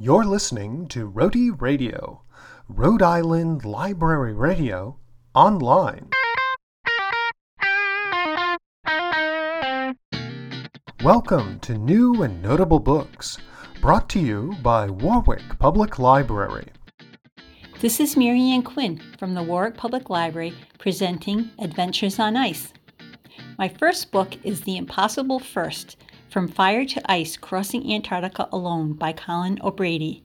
You're listening to Rhody Radio, Rhode Island Library Radio, online. Welcome to New and Notable Books, brought to you by Warwick Public Library. This is Mary Anne Quinn from the Warwick Public Library presenting Adventures on Ice. My first book is The Impossible First From Fire to Ice Crossing Antarctica Alone by Colin O'Brady.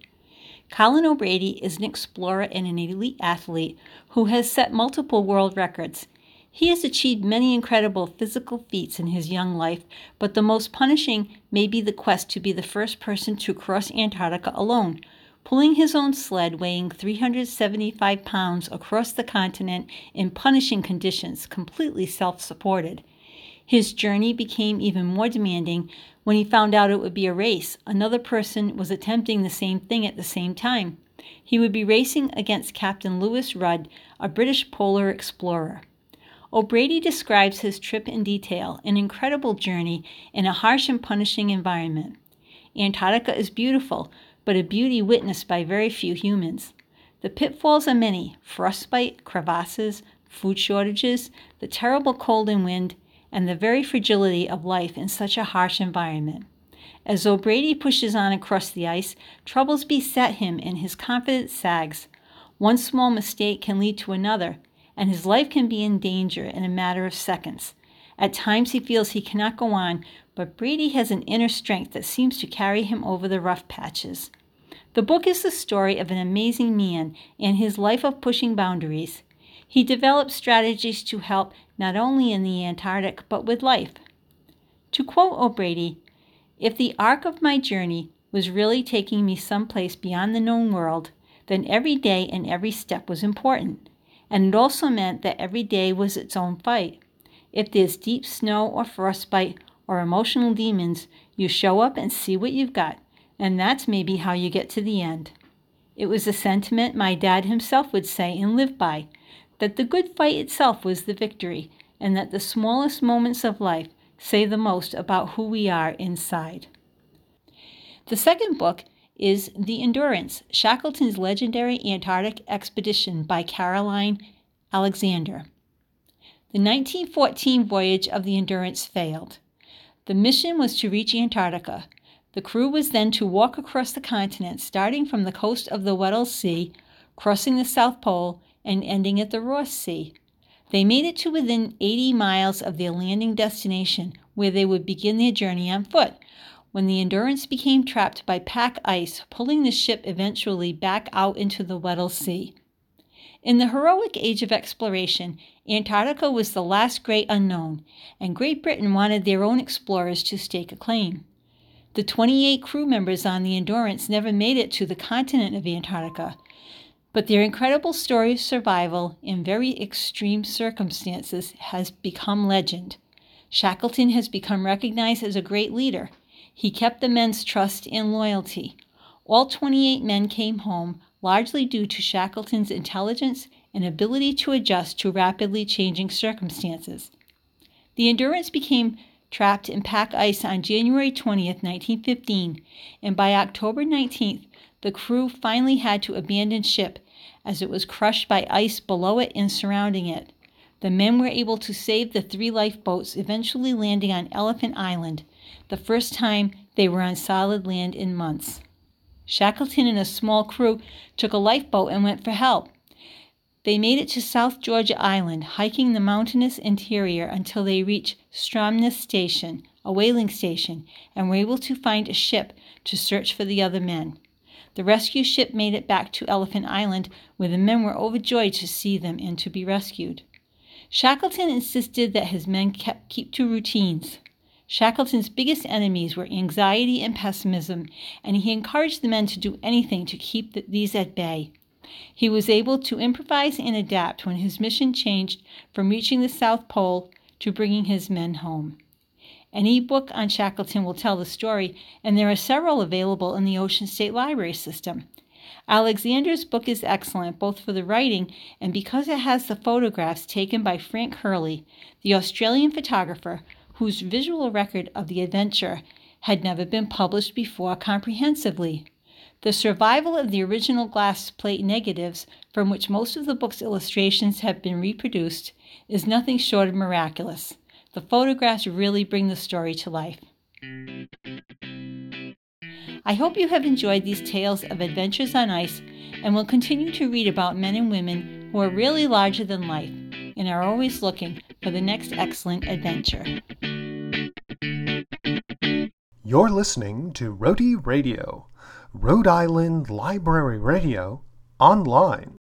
Colin O'Brady is an explorer and an elite athlete who has set multiple world records. He has achieved many incredible physical feats in his young life, but the most punishing may be the quest to be the first person to cross Antarctica alone pulling his own sled weighing 375 pounds across the continent in punishing conditions, completely self supported. His journey became even more demanding when he found out it would be a race. Another person was attempting the same thing at the same time. He would be racing against Captain Louis Rudd, a British polar explorer. O'Brady describes his trip in detail an incredible journey in a harsh and punishing environment. Antarctica is beautiful, but a beauty witnessed by very few humans. The pitfalls are many frostbite, crevasses, food shortages, the terrible cold and wind, and the very fragility of life in such a harsh environment. As O'Brady pushes on across the ice, troubles beset him and his confidence sags. One small mistake can lead to another, and his life can be in danger in a matter of seconds. At times he feels he cannot go on, but Brady has an inner strength that seems to carry him over the rough patches. The book is the story of an amazing man and his life of pushing boundaries. He developed strategies to help not only in the Antarctic but with life. To quote O'Brady, if the arc of my journey was really taking me someplace beyond the known world, then every day and every step was important. And it also meant that every day was its own fight. If there's deep snow or frostbite or emotional demons, you show up and see what you've got, and that's maybe how you get to the end. It was a sentiment my dad himself would say and live by that the good fight itself was the victory, and that the smallest moments of life say the most about who we are inside. The second book is The Endurance Shackleton's Legendary Antarctic Expedition by Caroline Alexander. The 1914 voyage of the Endurance failed. The mission was to reach Antarctica. The crew was then to walk across the continent, starting from the coast of the Weddell Sea, crossing the South Pole, and ending at the Ross Sea. They made it to within 80 miles of their landing destination, where they would begin their journey on foot, when the Endurance became trapped by pack ice, pulling the ship eventually back out into the Weddell Sea. In the heroic age of exploration, Antarctica was the last great unknown, and Great Britain wanted their own explorers to stake a claim. The 28 crew members on the Endurance never made it to the continent of Antarctica, but their incredible story of survival in very extreme circumstances has become legend. Shackleton has become recognized as a great leader. He kept the men's trust and loyalty. All 28 men came home, largely due to Shackleton's intelligence and ability to adjust to rapidly changing circumstances. The Endurance became trapped in pack ice on January 20, 1915, and by October 19th, the crew finally had to abandon ship as it was crushed by ice below it and surrounding it. The men were able to save the three lifeboats, eventually landing on Elephant Island, the first time they were on solid land in months. Shackleton and a small crew took a lifeboat and went for help. They made it to South Georgia Island, hiking the mountainous interior until they reached Stromness Station, a whaling station, and were able to find a ship to search for the other men. The rescue ship made it back to Elephant Island, where the men were overjoyed to see them and to be rescued. Shackleton insisted that his men kept, keep to routines. Shackleton's biggest enemies were anxiety and pessimism, and he encouraged the men to do anything to keep the, these at bay. He was able to improvise and adapt when his mission changed from reaching the South Pole to bringing his men home. An e-book on Shackleton will tell the story, and there are several available in the Ocean State Library system. Alexander's book is excellent both for the writing and because it has the photographs taken by Frank Hurley, the Australian photographer whose visual record of the adventure had never been published before comprehensively. The survival of the original glass plate negatives, from which most of the book's illustrations have been reproduced, is nothing short of miraculous. The photographs really bring the story to life. I hope you have enjoyed these tales of adventures on ice and will continue to read about men and women who are really larger than life and are always looking for the next excellent adventure. You're listening to Rhody Radio, Rhode Island Library Radio, online